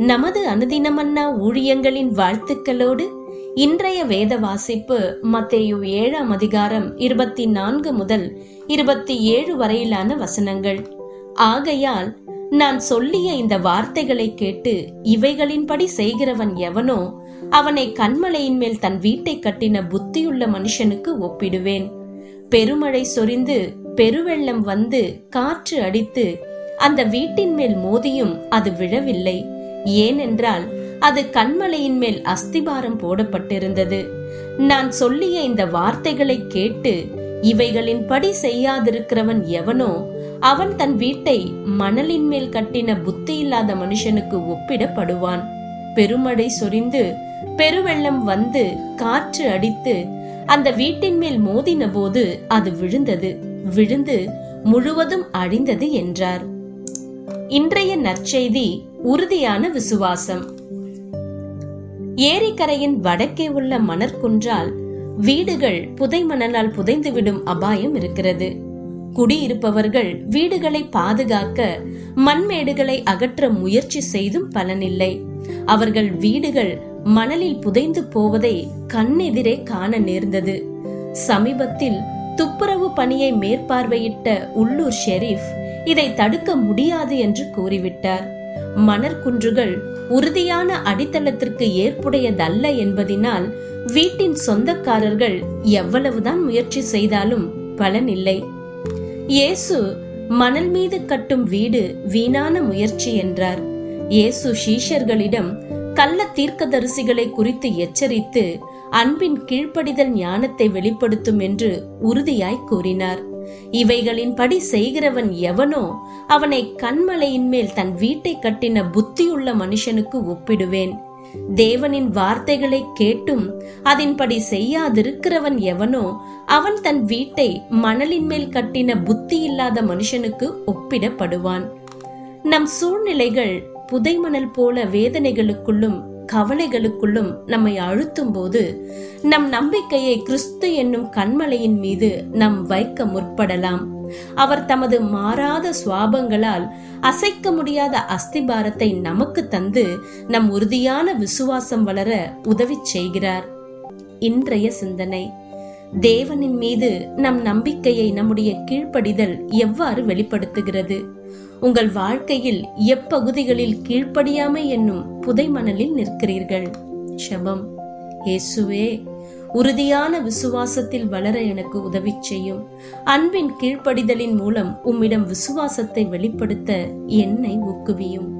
நமது அனுதினமன்னா ஊழியங்களின் வாழ்த்துக்களோடு இன்றைய வேத வாசிப்பு மத்தேயு ஏழாம் அதிகாரம் இருபத்தி நான்கு முதல் இருபத்தி ஏழு வரையிலான வசனங்கள். ஆகையால் நான் சொல்லிய இந்த வார்த்தைகளை கேட்டு இவைகளின்படி செய்கிறவன் எவனோ அவனை கண்மலையின் மேல் தன் வீட்டை கட்டின புத்தியுள்ள மனுஷனுக்கு ஒப்பிடுவேன். பெருமழை சொரிந்து பெருவெள்ளம் வந்து காற்று அடித்து அந்த வீட்டின் மேல் மோதியும் அது விழவில்லை. ஏனென்றால் அது கண்மலையின் மேல் அஸ்திபாரம் போடப்பட்டிருந்தது. நான் சொல்லிய இந்த வார்த்தைகளை கேட்டு இவைகளின்படி செய்யாதிருக்கிறவன் எவனோ அவன் தன் வீட்டை மணலின் மேல் கட்டின புத்தி இல்லாத மனுஷனுக்கு ஒப்பிடப்படுவான். பெருமழை சொரிந்து பெருவெள்ளம் வந்து காற்று அடித்து அந்த வீட்டின் மேல் மோதின போது அது விழுந்தது. விழுந்து முழுவதும் அழிந்தது என்றார். இன்றைய நற்செய்தி உறுதியான விசுவாசம். ஏரிக்கரையின் வடக்கே உள்ள மணற்குன்றால் வீடுகள் புதை மணலால் புதைந்துவிடும் அபாயம் இருக்கிறது. குடியிருப்பவர்கள் வீடுகளை பாதுகாக்க மண்மேடுகளை அகற்ற முயற்சி செய்தும் பலனில்லை. அவர்கள் வீடுகள் மணலில் புதைந்து போவதை கண்ணெதிரே காண நேர்ந்தது. சமீபத்தில் துப்புரவு பணியை மேற்பார்வையிட்ட உள்ளூர் ஷெரீப் இதை தடுக்க முடியாது என்று கூறிவிட்டார். மணற்குன்றுகள் உறுதியான அடித்தளத்திற்கு ஏற்புடையதல்ல என்பதினால் வீட்டின் சொந்தக்காரர்கள் எவ்வளவுதான் முயற்சி செய்தாலும் பலனில்லை இயேசு மணல் மீது கட்டும் வீடு வீணான முயற்சி என்றார். இயேசு சீஷர்களிடம் கள்ள தீர்க்கதரிசிகளை குறித்து எச்சரித்து அன்பின் கீழ்ப்படிதல் ஞானத்தை வெளிப்படுத்தும் என்று உறுதியாய் கூறினார். இவைகளின்படி செய்கிறவன் எவனோ அவனை கண்மலையின் மேல் தன் வீட்டை கட்டின புத்தியுள்ள மனுஷனுக்கு ஒப்பிடுவேன். தேவனின் வார்த்தைகளை கேட்டும் அதன்படி செய்யாதிருக்கிறவன் எவனோ அவன் தன் வீட்டை மணலின் மேல் கட்டின புத்தி இல்லாத மனுஷனுக்கு ஒப்பிடப்படுவான். நம் சூழ்நிலைகள் புதைமணல் போல வேதனைகளுக்குள்ளும் கவலைகளுக்குள்ளும் நம்மை அழுத்தும் போது நம் நம்பிக்கையை கிறிஸ்து என்னும் கண்மலையின் மீது நம் வைக்க முற்படலாம். அவர் தமது மாறாத சுவாபங்களால் அசைக்க முடியாத அஸ்திபாரத்தை நமக்கு தந்து நம் உறுதியான விசுவாசம் வளர உதவி செய்கிறார். இன்றைய சிந்தனை. தேவனின் மீது நம் நம்பிக்கையை நம்முடைய கீழ்ப்படிதல் எவ்வாறு வெளிப்படுத்துகிறது? உங்கள் வாழ்க்கையில் எப்பகுதிகளில் கீழ்ப்படியாமை என்னும் புதைமணலில் நிற்கிறீர்கள்? ஷபம் இயேசுவே உறுதியான விசுவாசத்தில் வளர எனக்கு உதவி செய்யும். அன்பின் கீழ்ப்படிதலின் மூலம் உம்மிடம் விசுவாசத்தை வெளிப்படுத்த என்னை ஊக்குவியும்.